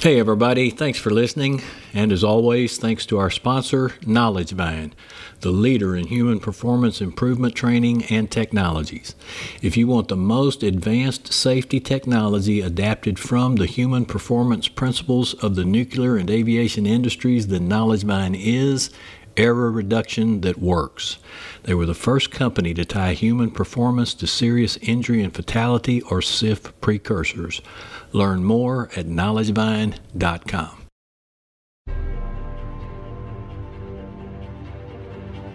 Hey, everybody, thanks for listening. And as always, thanks to our sponsor, KnowledgeVine, the leader in human performance improvement training and technologies. If you want the most advanced safety technology adapted from the human performance principles of the nuclear and aviation industries, then KnowledgeVine is error reduction that works. They were the first company to tie human performance to serious injury and fatality or SIF precursors. Learn more at knowledgevine.com.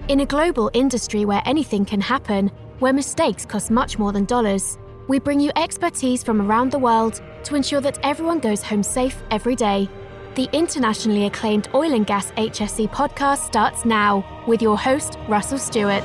In a global industry where anything can happen, where mistakes cost much more than dollars, we bring you expertise from around the world to ensure that everyone goes home safe every day. The internationally acclaimed Oil and Gas HSE podcast starts now with your host, Russell Stewart.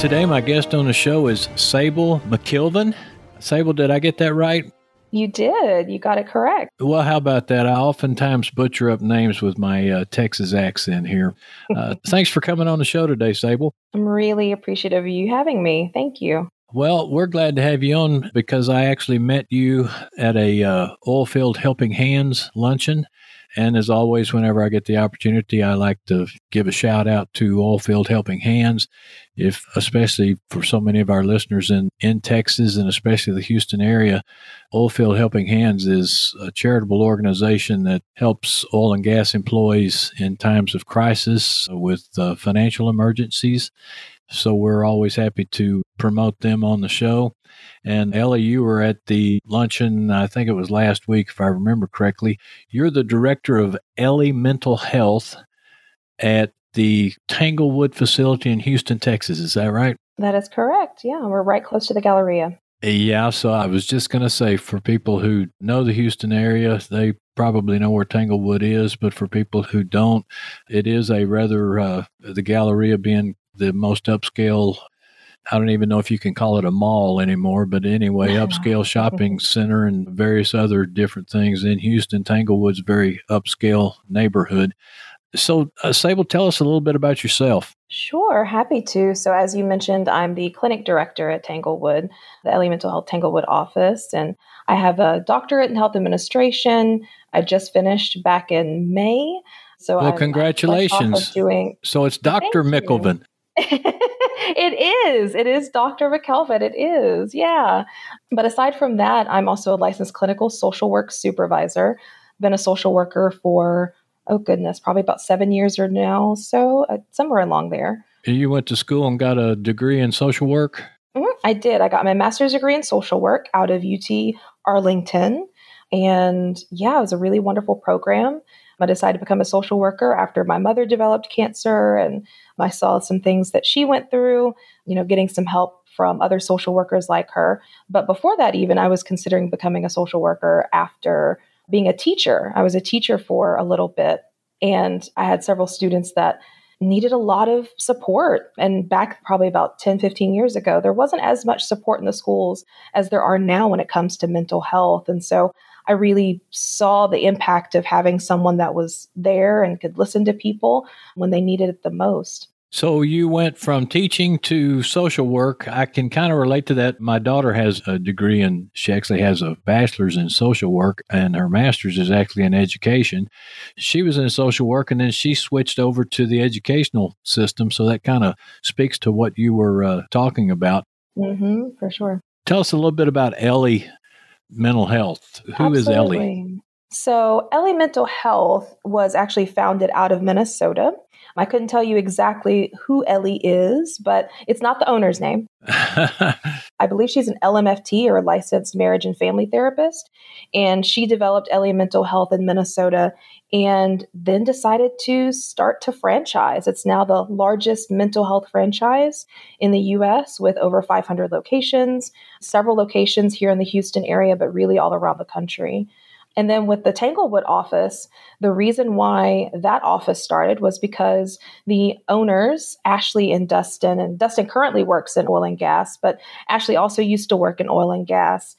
Today, my guest on the show is Sable McElveen. Sable, did I get that right? You did. You got it correct. Well, how about that? I oftentimes butcher up names with my uh, Texas accent here. Uh, thanks for coming on the show today, Sable. I'm really appreciative of you having me. Thank you. Well, we're glad to have you on because I actually met you at a uh, Oilfield Helping Hands luncheon and as always, whenever I get the opportunity, I like to give a shout out to Oilfield Helping Hands, if especially for so many of our listeners in, in Texas and especially the Houston area. Oilfield Helping Hands is a charitable organization that helps oil and gas employees in times of crisis with uh, financial emergencies. So we're always happy to promote them on the show. And Ellie, you were at the luncheon, I think it was last week, if I remember correctly. You're the director of Ellie Mental Health at the Tanglewood facility in Houston, Texas. Is that right? That is correct. Yeah, we're right close to the Galleria. Yeah, so I was just going to say for people who know the Houston area, they probably know where Tanglewood is, but for people who don't, it is a rather, uh, the Galleria being the most upscale I don't even know if you can call it a mall anymore, but anyway, upscale shopping center and various other different things in Houston. Tanglewood's very upscale neighborhood. So, uh, Sable, tell us a little bit about yourself. Sure, happy to. So, as you mentioned, I'm the clinic director at Tanglewood, the Ellie Mental Health Tanglewood office, and I have a doctorate in health administration. I just finished back in May. So, well, I'm, congratulations. doing, so, it's Dr. McElveen. it is. It is Dr. McElveen. It is. Yeah. But aside from that, I'm also a licensed clinical social work supervisor. Been a social worker for, oh goodness, probably about seven years or now. So uh, somewhere along there. You went to school and got a degree in social work? Mm-hmm. I did. I got my master's degree in social work out of UT Arlington. And yeah, it was a really wonderful program. I decided to become a social worker after my mother developed cancer and I saw some things that she went through, you know, getting some help from other social workers like her. But before that, even, I was considering becoming a social worker after being a teacher. I was a teacher for a little bit, and I had several students that needed a lot of support. And back probably about 10, 15 years ago, there wasn't as much support in the schools as there are now when it comes to mental health. And so I really saw the impact of having someone that was there and could listen to people when they needed it the most. So you went from teaching to social work. I can kind of relate to that. My daughter has a degree in, she actually has a bachelor's in social work, and her master's is actually in education. She was in social work, and then she switched over to the educational system. So that kind of speaks to what you were uh, talking about. Mm-hmm, for sure. Tell us a little bit about Ellie mental health. Who Absolutely. is Ellie? So, Ellie Mental Health was actually founded out of Minnesota. I couldn't tell you exactly who Ellie is, but it's not the owner's name. I believe she's an LMFT or a licensed marriage and family therapist. And she developed Ellie Mental Health in Minnesota and then decided to start to franchise. It's now the largest mental health franchise in the US with over 500 locations, several locations here in the Houston area, but really all around the country. And then with the Tanglewood office, the reason why that office started was because the owners, Ashley and Dustin, and Dustin currently works in oil and gas, but Ashley also used to work in oil and gas.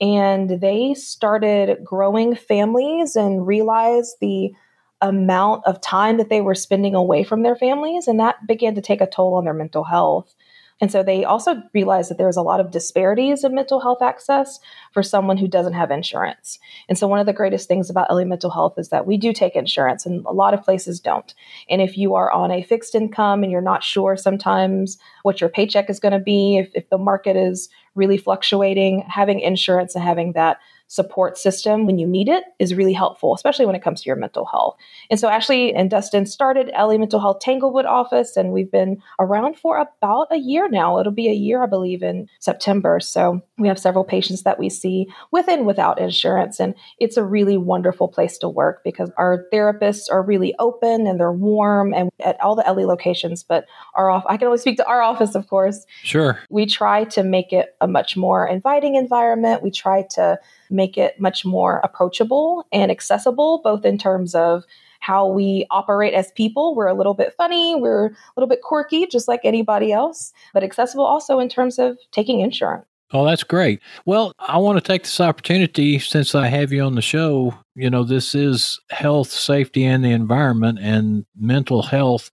And they started growing families and realized the amount of time that they were spending away from their families. And that began to take a toll on their mental health. And so they also realized that there was a lot of disparities in mental health access for someone who doesn't have insurance. And so one of the greatest things about Ellie Mental Health is that we do take insurance and a lot of places don't. And if you are on a fixed income and you're not sure sometimes what your paycheck is going to be, if, if the market is really fluctuating, having insurance and having that support system when you need it is really helpful, especially when it comes to your mental health. And so Ashley and Dustin started Ellie Mental Health Tanglewood office, and we've been around for about a year now. It'll be a year, I believe, in September. So we have several patients that we see with and without insurance. And it's a really wonderful place to work because our therapists are really open and they're warm and at all the Ellie locations. But our off I can only speak to our office, of course. Sure. We try to make it a much more inviting environment. We try to make it much more approachable and accessible, both in terms of how we operate as people. We're a little bit funny, we're a little bit quirky, just like anybody else, but accessible also in terms of taking insurance. Oh, that's great. Well, I want to take this opportunity since I have you on the show. You know, this is health, safety, and the environment, and mental health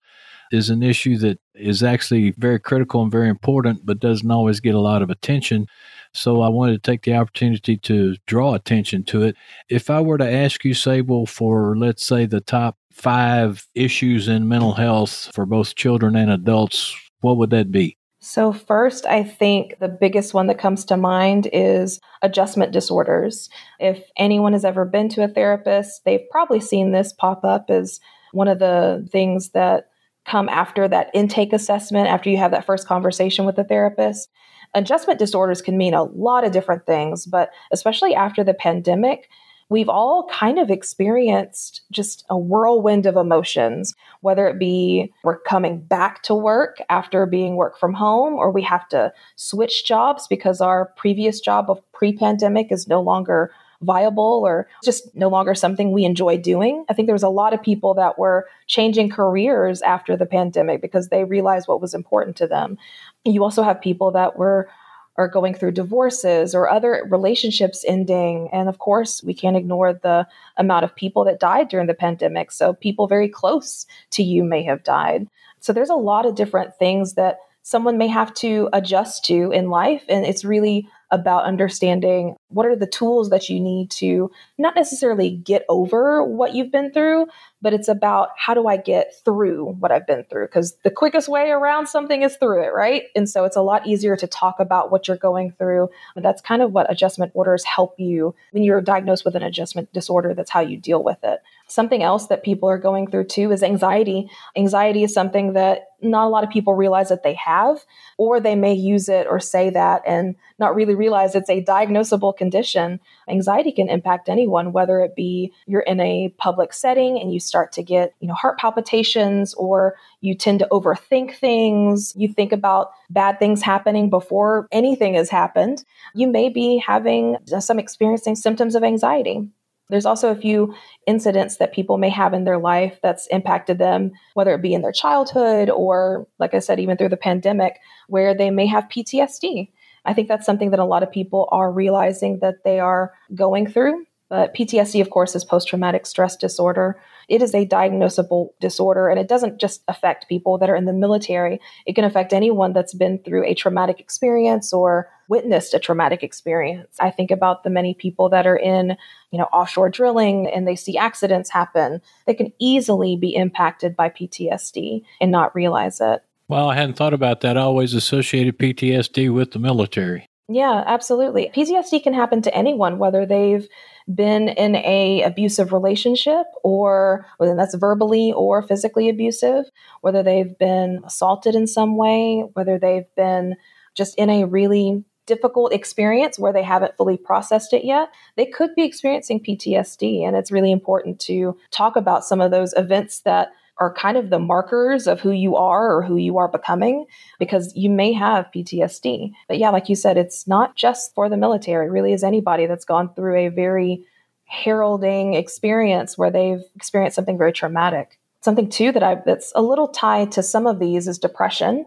is an issue that is actually very critical and very important, but doesn't always get a lot of attention. So I wanted to take the opportunity to draw attention to it. If I were to ask you, Sable, for let's say the top five issues in mental health for both children and adults, what would that be? So, first, I think the biggest one that comes to mind is adjustment disorders. If anyone has ever been to a therapist, they've probably seen this pop up as one of the things that come after that intake assessment, after you have that first conversation with the therapist adjustment disorders can mean a lot of different things, but especially after the pandemic, we've all kind of experienced just a whirlwind of emotions, whether it be we're coming back to work after being work from home, or we have to switch jobs because our previous job of pre pandemic is no longer viable or just no longer something we enjoy doing. I think there was a lot of people that were changing careers after the pandemic because they realized what was important to them. You also have people that were are going through divorces or other relationships ending. And of course, we can't ignore the amount of people that died during the pandemic. So people very close to you may have died. So there's a lot of different things that someone may have to adjust to in life. And it's really about understanding what are the tools that you need to not necessarily get over what you've been through, but it's about how do I get through what I've been through? Because the quickest way around something is through it, right? And so it's a lot easier to talk about what you're going through. And that's kind of what adjustment orders help you when you're diagnosed with an adjustment disorder. That's how you deal with it. Something else that people are going through too is anxiety. Anxiety is something that not a lot of people realize that they have, or they may use it or say that and not really realize it's a diagnosable condition. Anxiety can impact anyone, whether it be you're in a public setting and you start to get, you know, heart palpitations or you tend to overthink things, you think about bad things happening before anything has happened. You may be having uh, some experiencing symptoms of anxiety. There's also a few incidents that people may have in their life that's impacted them, whether it be in their childhood or, like I said, even through the pandemic, where they may have PTSD. I think that's something that a lot of people are realizing that they are going through. But PTSD, of course, is post traumatic stress disorder. It is a diagnosable disorder, and it doesn't just affect people that are in the military. It can affect anyone that's been through a traumatic experience or witnessed a traumatic experience. I think about the many people that are in, you know, offshore drilling and they see accidents happen. They can easily be impacted by PTSD and not realize it. Well, I hadn't thought about that. I always associated PTSD with the military. Yeah, absolutely. PTSD can happen to anyone, whether they've been in a abusive relationship or whether that's verbally or physically abusive, whether they've been assaulted in some way, whether they've been just in a really difficult experience where they haven't fully processed it yet, they could be experiencing PTSD. And it's really important to talk about some of those events that are kind of the markers of who you are or who you are becoming because you may have PTSD. But yeah, like you said, it's not just for the military, it really is anybody that's gone through a very heralding experience where they've experienced something very traumatic. Something too that I that's a little tied to some of these is depression.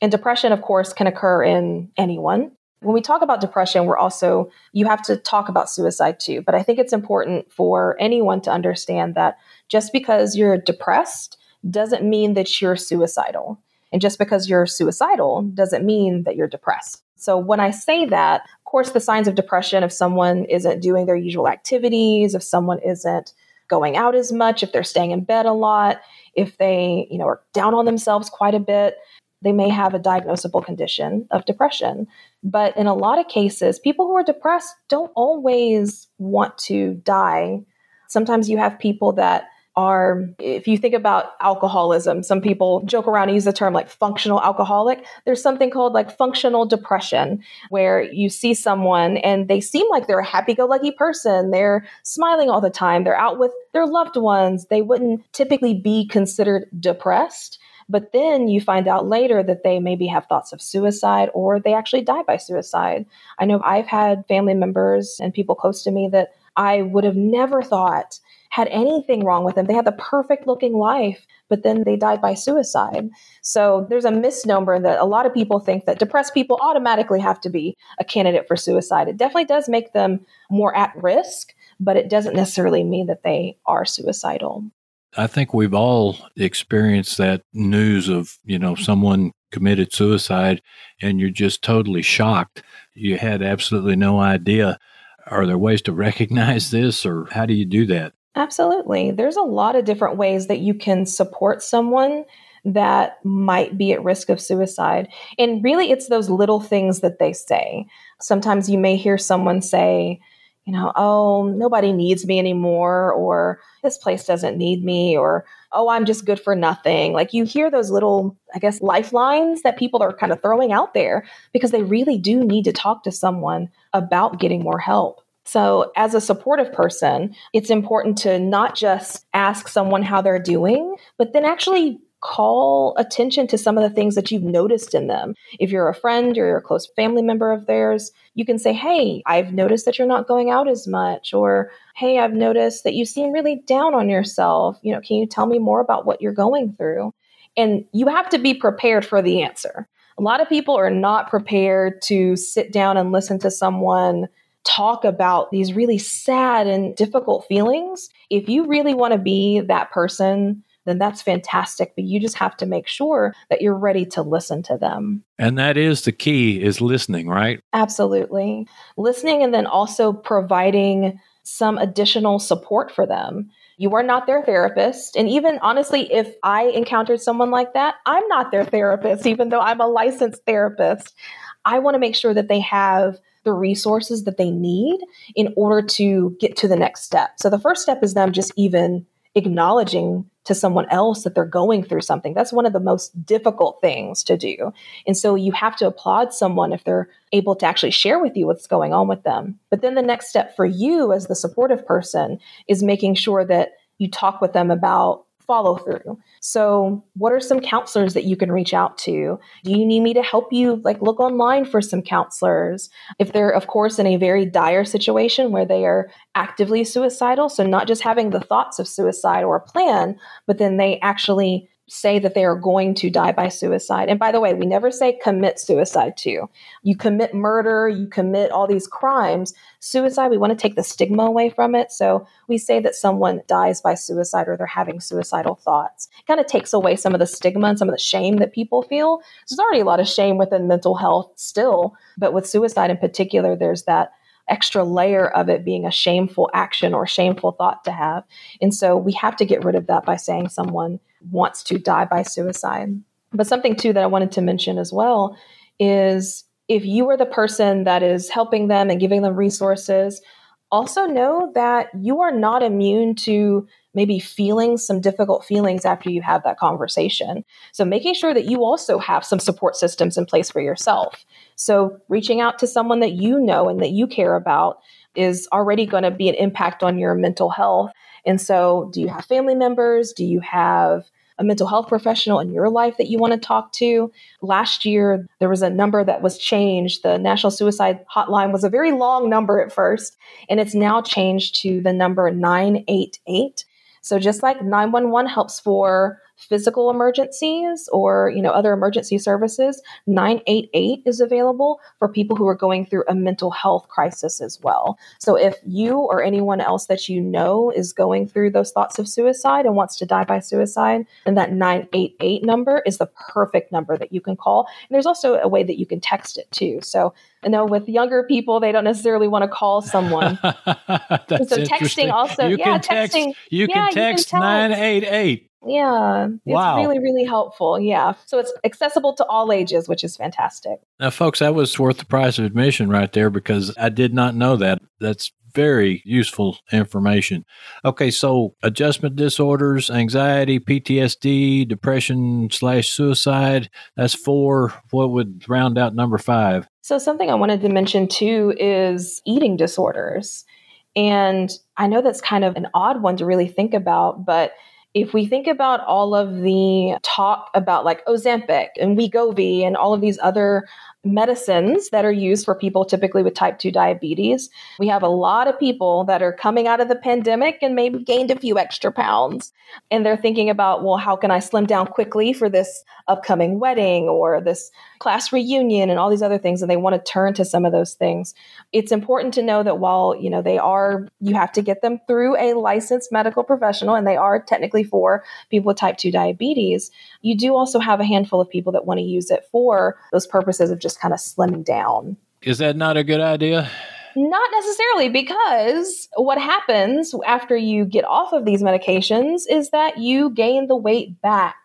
And depression, of course, can occur in anyone. When we talk about depression, we're also, you have to talk about suicide too. But I think it's important for anyone to understand that just because you're depressed doesn't mean that you're suicidal. And just because you're suicidal doesn't mean that you're depressed. So when I say that, of course, the signs of depression, if someone isn't doing their usual activities, if someone isn't going out as much, if they're staying in bed a lot, if they, you know, are down on themselves quite a bit, they may have a diagnosable condition of depression. But in a lot of cases, people who are depressed don't always want to die. Sometimes you have people that are, if you think about alcoholism, some people joke around and use the term like functional alcoholic. There's something called like functional depression, where you see someone and they seem like they're a happy go lucky person. They're smiling all the time. They're out with their loved ones. They wouldn't typically be considered depressed. But then you find out later that they maybe have thoughts of suicide or they actually die by suicide. I know I've had family members and people close to me that I would have never thought had anything wrong with them. They had the perfect looking life, but then they died by suicide. So there's a misnomer that a lot of people think that depressed people automatically have to be a candidate for suicide. It definitely does make them more at risk, but it doesn't necessarily mean that they are suicidal. I think we've all experienced that news of, you know, someone committed suicide and you're just totally shocked. You had absolutely no idea. Are there ways to recognize this or how do you do that? Absolutely. There's a lot of different ways that you can support someone that might be at risk of suicide. And really, it's those little things that they say. Sometimes you may hear someone say, you know, oh, nobody needs me anymore, or this place doesn't need me, or oh, I'm just good for nothing. Like you hear those little, I guess, lifelines that people are kind of throwing out there because they really do need to talk to someone about getting more help. So, as a supportive person, it's important to not just ask someone how they're doing, but then actually call attention to some of the things that you've noticed in them. If you're a friend or you're a close family member of theirs, you can say, Hey, I've noticed that you're not going out as much, or Hey, I've noticed that you seem really down on yourself. You know, can you tell me more about what you're going through? And you have to be prepared for the answer. A lot of people are not prepared to sit down and listen to someone talk about these really sad and difficult feelings. If you really want to be that person then that's fantastic. But you just have to make sure that you're ready to listen to them. And that is the key is listening, right? Absolutely. Listening and then also providing some additional support for them. You are not their therapist. And even honestly, if I encountered someone like that, I'm not their therapist, even though I'm a licensed therapist. I want to make sure that they have the resources that they need in order to get to the next step. So the first step is them just even acknowledging to someone else that they're going through something. That's one of the most difficult things to do. And so you have to applaud someone if they're able to actually share with you what's going on with them. But then the next step for you as the supportive person is making sure that you talk with them about follow through. So, what are some counselors that you can reach out to? Do you need me to help you like look online for some counselors? If they're of course in a very dire situation where they are actively suicidal, so not just having the thoughts of suicide or a plan, but then they actually say that they are going to die by suicide. And by the way, we never say commit suicide to. You commit murder, you commit all these crimes. Suicide, we want to take the stigma away from it. So we say that someone dies by suicide or they're having suicidal thoughts. It kind of takes away some of the stigma and some of the shame that people feel. There's already a lot of shame within mental health still, but with suicide in particular, there's that extra layer of it being a shameful action or shameful thought to have. And so we have to get rid of that by saying someone wants to die by suicide. But something too that I wanted to mention as well is if you are the person that is helping them and giving them resources, also know that you are not immune to maybe feeling some difficult feelings after you have that conversation. So, making sure that you also have some support systems in place for yourself. So, reaching out to someone that you know and that you care about is already going to be an impact on your mental health. And so, do you have family members? Do you have a mental health professional in your life that you want to talk to. Last year, there was a number that was changed. The National Suicide Hotline was a very long number at first, and it's now changed to the number 988. So just like 911 helps for physical emergencies or you know other emergency services 988 is available for people who are going through a mental health crisis as well so if you or anyone else that you know is going through those thoughts of suicide and wants to die by suicide then that 988 number is the perfect number that you can call and there's also a way that you can text it too so I know with younger people, they don't necessarily want to call someone. so texting also, you yeah, text, texting. You can text you can nine eight eight. Yeah, it's Wow. really, really helpful. Yeah, so it's accessible to all ages, which is fantastic. Now, folks, that was worth the price of admission right there because I did not know that. That's very useful information. Okay, so adjustment disorders, anxiety, PTSD, depression slash suicide. That's four. What would round out number five? So, something I wanted to mention too is eating disorders. And I know that's kind of an odd one to really think about, but if we think about all of the talk about like Ozempic and Wegovy and all of these other medicines that are used for people typically with type 2 diabetes, we have a lot of people that are coming out of the pandemic and maybe gained a few extra pounds. And they're thinking about, well, how can I slim down quickly for this upcoming wedding or this class reunion and all these other things? And they want to turn to some of those things. It's important to know that while, you know, they are, you have to get them through a licensed medical professional and they are technically for people with type 2 diabetes, you do also have a handful of people that want to use it for those purposes of just kind of slimming down. Is that not a good idea? Not necessarily, because what happens after you get off of these medications is that you gain the weight back.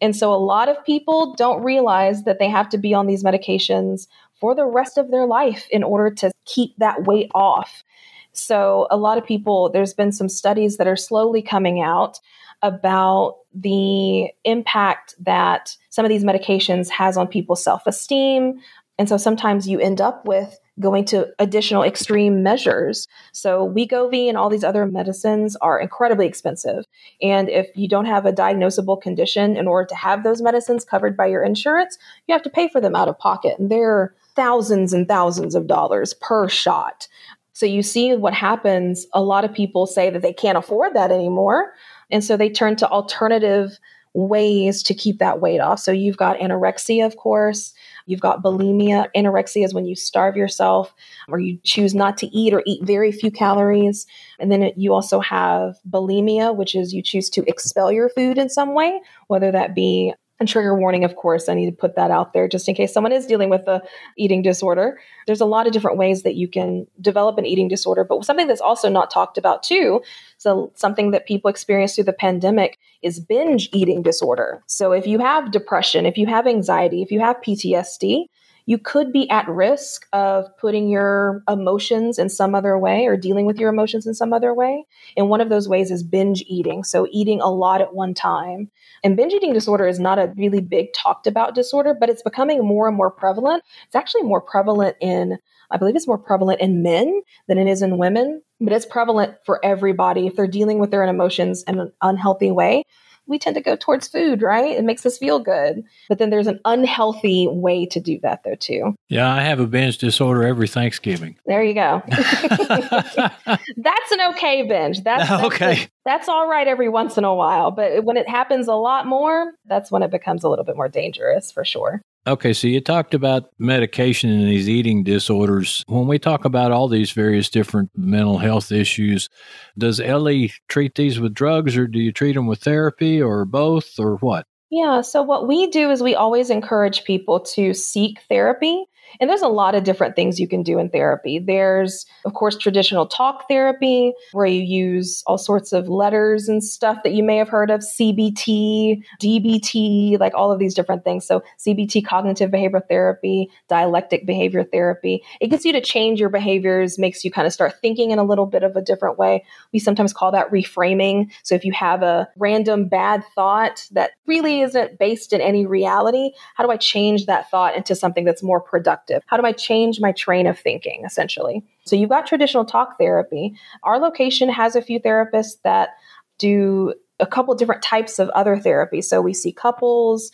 And so a lot of people don't realize that they have to be on these medications for the rest of their life in order to keep that weight off. So, a lot of people, there's been some studies that are slowly coming out about the impact that some of these medications has on people's self-esteem. And so sometimes you end up with going to additional extreme measures. So wegovy and all these other medicines are incredibly expensive. And if you don't have a diagnosable condition in order to have those medicines covered by your insurance you have to pay for them out of pocket. And they're thousands and thousands of dollars per shot. So you see what happens. A lot of people say that they can't afford that anymore and so they turn to alternative ways to keep that weight off. So you've got anorexia, of course. You've got bulimia. Anorexia is when you starve yourself or you choose not to eat or eat very few calories. And then it, you also have bulimia, which is you choose to expel your food in some way, whether that be and trigger warning, of course, I need to put that out there just in case someone is dealing with a eating disorder. There's a lot of different ways that you can develop an eating disorder, but something that's also not talked about too, so something that people experience through the pandemic is binge eating disorder. So if you have depression, if you have anxiety, if you have PTSD, you could be at risk of putting your emotions in some other way or dealing with your emotions in some other way. And one of those ways is binge eating. So, eating a lot at one time. And binge eating disorder is not a really big talked about disorder, but it's becoming more and more prevalent. It's actually more prevalent in, I believe it's more prevalent in men than it is in women, but it's prevalent for everybody if they're dealing with their emotions in an unhealthy way we tend to go towards food, right? It makes us feel good. But then there's an unhealthy way to do that, though, too. Yeah, I have a binge disorder every Thanksgiving. There you go. that's an okay binge. That's, that's okay. that's all right every once in a while. But when it happens a lot more, that's when it becomes a little bit more dangerous for sure. Okay, so you talked about medication and these eating disorders. When we talk about all these various different mental health issues, does Ellie treat these with drugs or do you treat them with therapy or both or what? Yeah, so what we do is we always encourage people to seek therapy. And there's a lot of different things you can do in therapy. There's, of course, traditional talk therapy, where you use all sorts of letters and stuff that you may have heard of CBT, DBT, like all of these different things. So, CBT, cognitive behavioral therapy, dialectic behavior therapy. It gets you to change your behaviors, makes you kind of start thinking in a little bit of a different way. We sometimes call that reframing. So, if you have a random bad thought that really isn't based in any reality, how do I change that thought into something that's more productive? How do I change my train of thinking, essentially? So you've got traditional talk therapy. Our location has a few therapists that do a couple different types of other therapy. So we see couples.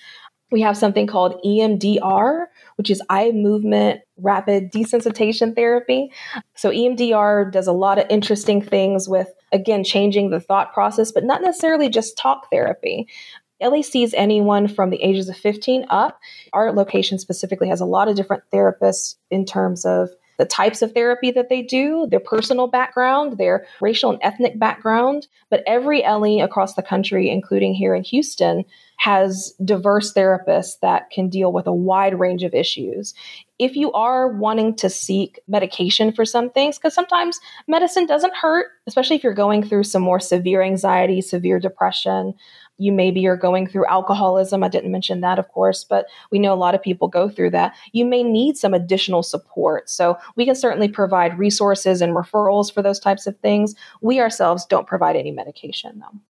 We have something called EMDR, which is eye movement rapid desensitization therapy. So EMDR does a lot of interesting things with, again, changing the thought process, but not necessarily just talk therapy Ellie sees anyone from the ages of 15 up. Our location specifically has a lot of different therapists in terms of the types of therapy that they do, their personal background, their racial and ethnic background. But every Ellie across the country, including here in Houston, has diverse therapists that can deal with a wide range of issues. If you are wanting to seek medication for some things, because sometimes medicine doesn't hurt, especially if you're going through some more severe anxiety, severe depression, you maybe are going through alcoholism. I didn't mention that, of course, but we know a lot of people go through that. You may need some additional support. So we can certainly provide resources and referrals for those types of things. We ourselves don't provide any medication, though.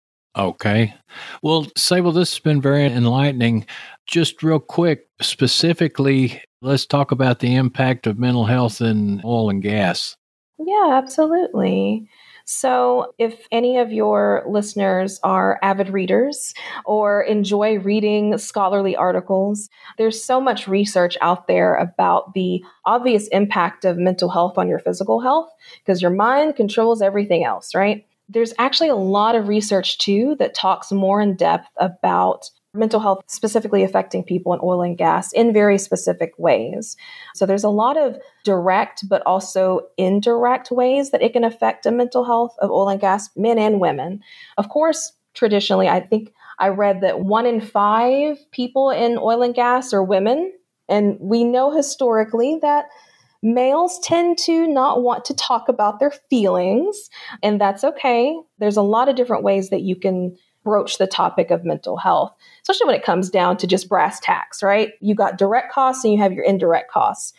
Okay. Well, Sable, this has been very enlightening. Just real quick, specifically, let's talk about the impact of mental health in oil and gas. Yeah, absolutely. So, if any of your listeners are avid readers or enjoy reading scholarly articles, there's so much research out there about the obvious impact of mental health on your physical health because your mind controls everything else, right? There's actually a lot of research too that talks more in depth about mental health specifically affecting people in oil and gas in very specific ways. So there's a lot of direct but also indirect ways that it can affect the mental health of oil and gas men and women. Of course, traditionally, I think I read that one in five people in oil and gas are women. And we know historically that males tend to not want to talk about their feelings, and that's okay. There's a lot of different ways that you can broach the topic of mental health, especially when it comes down to just brass tacks, right? You got direct costs and you have your indirect costs.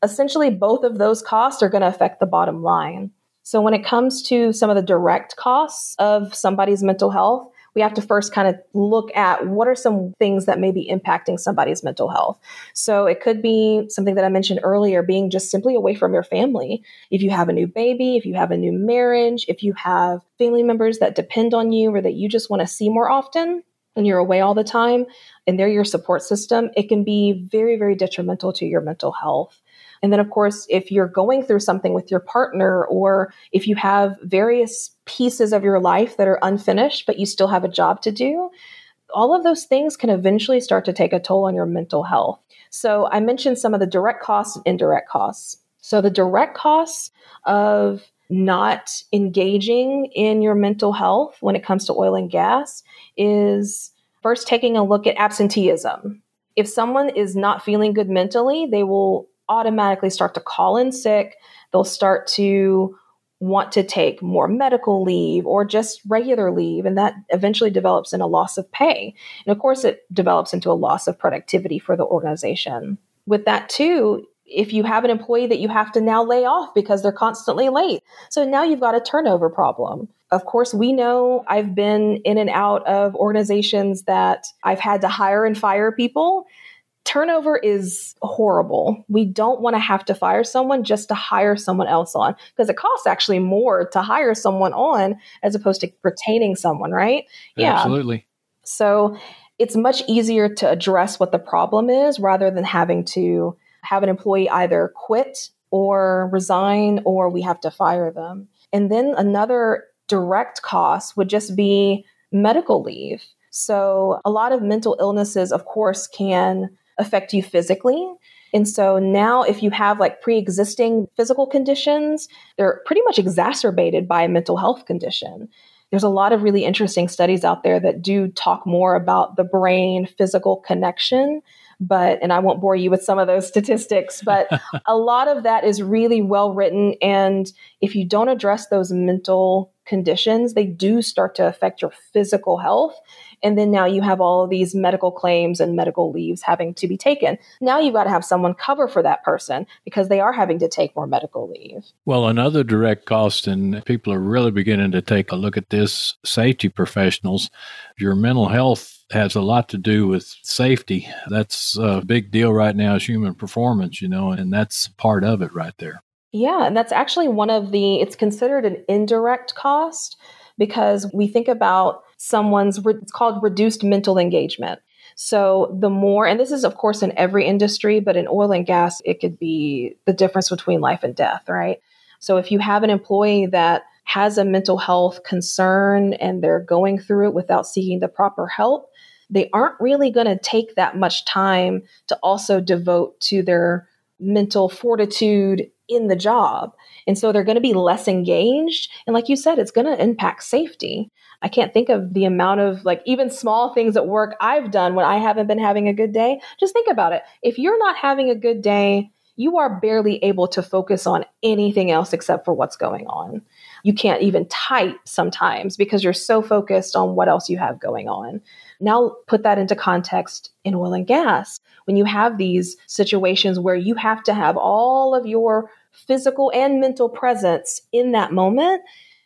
Essentially, both of those costs are going to affect the bottom line. So, when it comes to some of the direct costs of somebody's mental health, we have to first kind of look at what are some things that may be impacting somebody's mental health. So it could be something that I mentioned earlier, being just simply away from your family. If you have a new baby, if you have a new marriage, if you have family members that depend on you or that you just want to see more often, and you're away all the time and they're your support system, it can be very, very detrimental to your mental health. And then, of course, if you're going through something with your partner, or if you have various pieces of your life that are unfinished, but you still have a job to do, all of those things can eventually start to take a toll on your mental health. So, I mentioned some of the direct costs and indirect costs. So, the direct costs of not engaging in your mental health when it comes to oil and gas is first taking a look at absenteeism. If someone is not feeling good mentally, they will automatically start to call in sick. They'll start to want to take more medical leave or just regular leave. And that eventually develops in a loss of pay. And of course, it develops into a loss of productivity for the organization. With that, too, if you have an employee that you have to now lay off because they're constantly late. So now you've got a turnover problem. Of course, we know I've been in and out of organizations that I've had to hire and fire people turnover is horrible. We don't want to have to fire someone just to hire someone else on because it costs actually more to hire someone on as opposed to retaining someone, right? Yeah. Absolutely. So it's much easier to address what the problem is rather than having to have an employee either quit or resign or we have to fire them. And then another direct cost would just be medical leave. So, a lot of mental illnesses, of course, can affect you physically. And so now, if you have like pre existing physical conditions, they're pretty much exacerbated by a mental health condition. There's a lot of really interesting studies out there that do talk more about the brain physical connection. But, and I won't bore you with some of those statistics, but a lot of that is really well written. And if you don't address those mental conditions, they do start to affect your physical health. And then now you have all of these medical claims and medical leaves having to be taken. Now you've got to have someone cover for that person because they are having to take more medical leave. Well, another direct cost, and people are really beginning to take a look at this safety professionals, your mental health has a lot to do with safety. That's a big deal right now is human performance, you know, and that's part of it right there. Yeah, and that's actually one of the it's considered an indirect cost because we think about someone's it's called reduced mental engagement. So the more, and this is of course in every industry, but in oil and gas, it could be the difference between life and death, right? So if you have an employee that has a mental health concern and they're going through it without seeking the proper help, they aren't really going to take that much time to also devote to their mental fortitude in the job. And so they're going to be less engaged. And like you said, it's going to impact safety. I can't think of the amount of like even small things at work I've done when I haven't been having a good day. Just think about it. If you're not having a good day, you are barely able to focus on anything else except for what's going on. You can't even type sometimes because you're so focused on what else you have going on. Now, put that into context in oil and gas. When you have these situations where you have to have all of your physical and mental presence in that moment,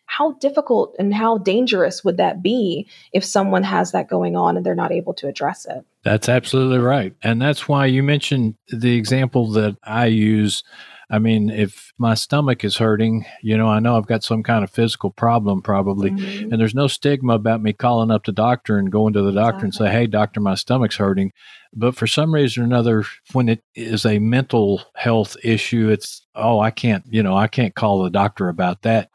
how difficult and how dangerous would that be if someone has that going on and they're not able to address it? That's absolutely right. And that's why you mentioned the example that I use. I mean, if my stomach is hurting, you know, I know I've got some kind of physical problem probably. Mm-hmm. And there's no stigma about me calling up the doctor and going to the doctor exactly. and say, hey, doctor, my stomach's hurting. But for some reason or another, when it is a mental health issue, it's, oh, I can't, you know, I can't call the doctor about that.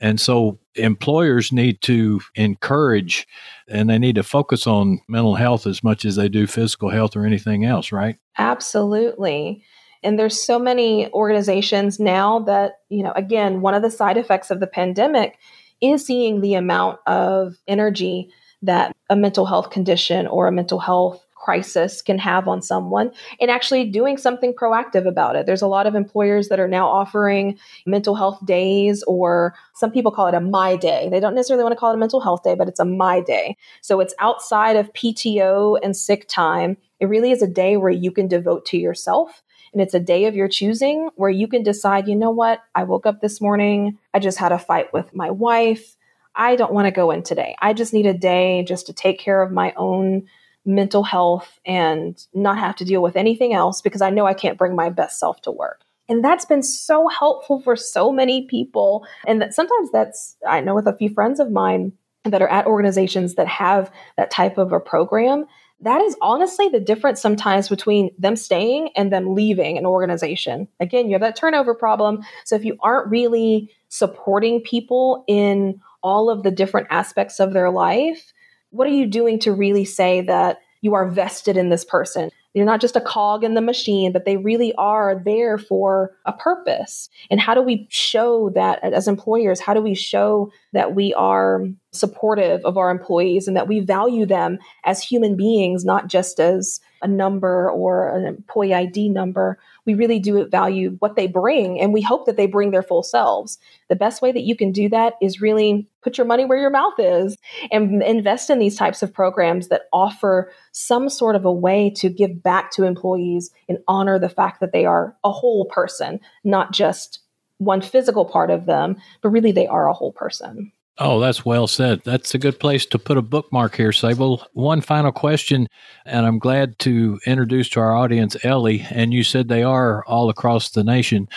And so employers need to encourage and they need to focus on mental health as much as they do physical health or anything else, right? Absolutely. And there's so many organizations now that, you know, again, one of the side effects of the pandemic is seeing the amount of energy that a mental health condition or a mental health crisis can have on someone and actually doing something proactive about it. There's a lot of employers that are now offering mental health days, or some people call it a my day. They don't necessarily want to call it a mental health day, but it's a my day. So it's outside of PTO and sick time. It really is a day where you can devote to yourself. And it's a day of your choosing where you can decide, you know what? I woke up this morning. I just had a fight with my wife. I don't want to go in today. I just need a day just to take care of my own mental health and not have to deal with anything else because I know I can't bring my best self to work. And that's been so helpful for so many people. And that sometimes that's, I know with a few friends of mine that are at organizations that have that type of a program, that is honestly the difference sometimes between them staying and them leaving an organization. Again, you have that turnover problem. So if you aren't really supporting people in all of the different aspects of their life, what are you doing to really say that you are vested in this person? You're not just a cog in the machine, but they really are there for a purpose. And how do we show that as employers? How do we show that we are supportive of our employees and that we value them as human beings, not just as a number or an employee ID number? we really do value what they bring and we hope that they bring their full selves. The best way that you can do that is really put your money where your mouth is and invest in these types of programs that offer some sort of a way to give back to employees and honor the fact that they are a whole person, not just one physical part of them, but really they are a whole person. Oh, that's well said. That's a good place to put a bookmark here, Sable. One final question, and I'm glad to introduce to our audience Ellie. And you said they are all across the nation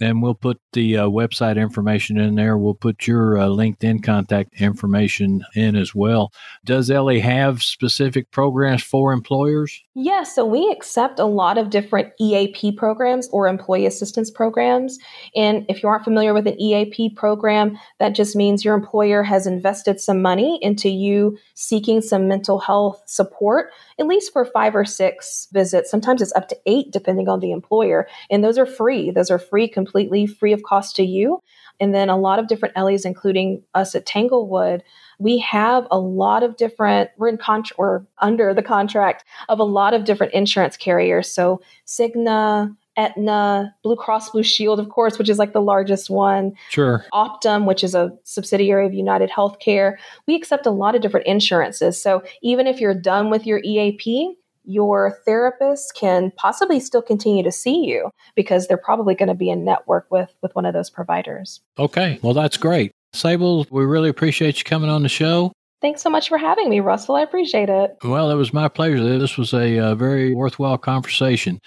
and we'll put the uh, website information in there. We'll put your uh, LinkedIn contact information in as well. Does Ellie have specific programs for employers? Yes, so we accept a lot of different EAP programs or employee assistance programs. And if you aren't familiar with an EAP program, that just means your employer has invested some money into you seeking some mental health support, at least for five or six visits. Sometimes it's up to eight, depending on the employer. And those are free. Those are free, completely free of cost to you. And then a lot of different Ellies, including us at Tanglewood, we have a lot of different, we're in contract or under the contract of a lot of different insurance carriers. So Cigna, Aetna, Blue Cross Blue Shield, of course, which is like the largest one. Sure. Optum, which is a subsidiary of United Healthcare. We accept a lot of different insurances. So even if you're done with your EAP, your therapist can possibly still continue to see you because they're probably going to be in network with with one of those providers. Okay, well that's great. Sable, we really appreciate you coming on the show. Thanks so much for having me, Russell. I appreciate it. Well, it was my pleasure. This was a, a uh, very worthwhile conversation.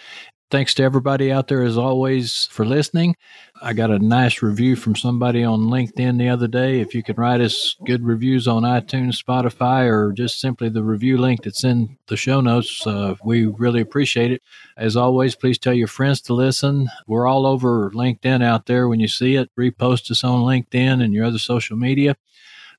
Thanks to everybody out there, as always, for listening. I got a nice review from somebody on LinkedIn the other day. If you can write us good reviews on iTunes, Spotify, or just simply the review link that's in the show notes, uh, we really appreciate it. As always, please tell your friends to listen. We're all over LinkedIn out there. When you see it, repost us on LinkedIn and your other social media.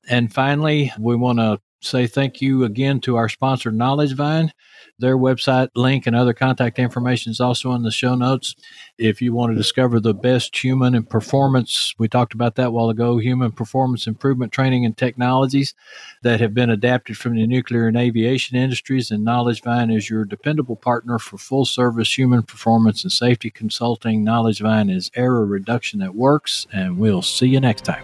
And finally, we want to say thank you again to our sponsor, KnowledgeVine. Their website link and other contact information is also in the show notes. If you want to discover the best human and performance, we talked about that a while ago, human performance improvement training and technologies that have been adapted from the nuclear and aviation industries, and KnowledgeVine is your dependable partner for full service human performance and safety consulting. KnowledgeVine is error reduction that works, and we'll see you next time.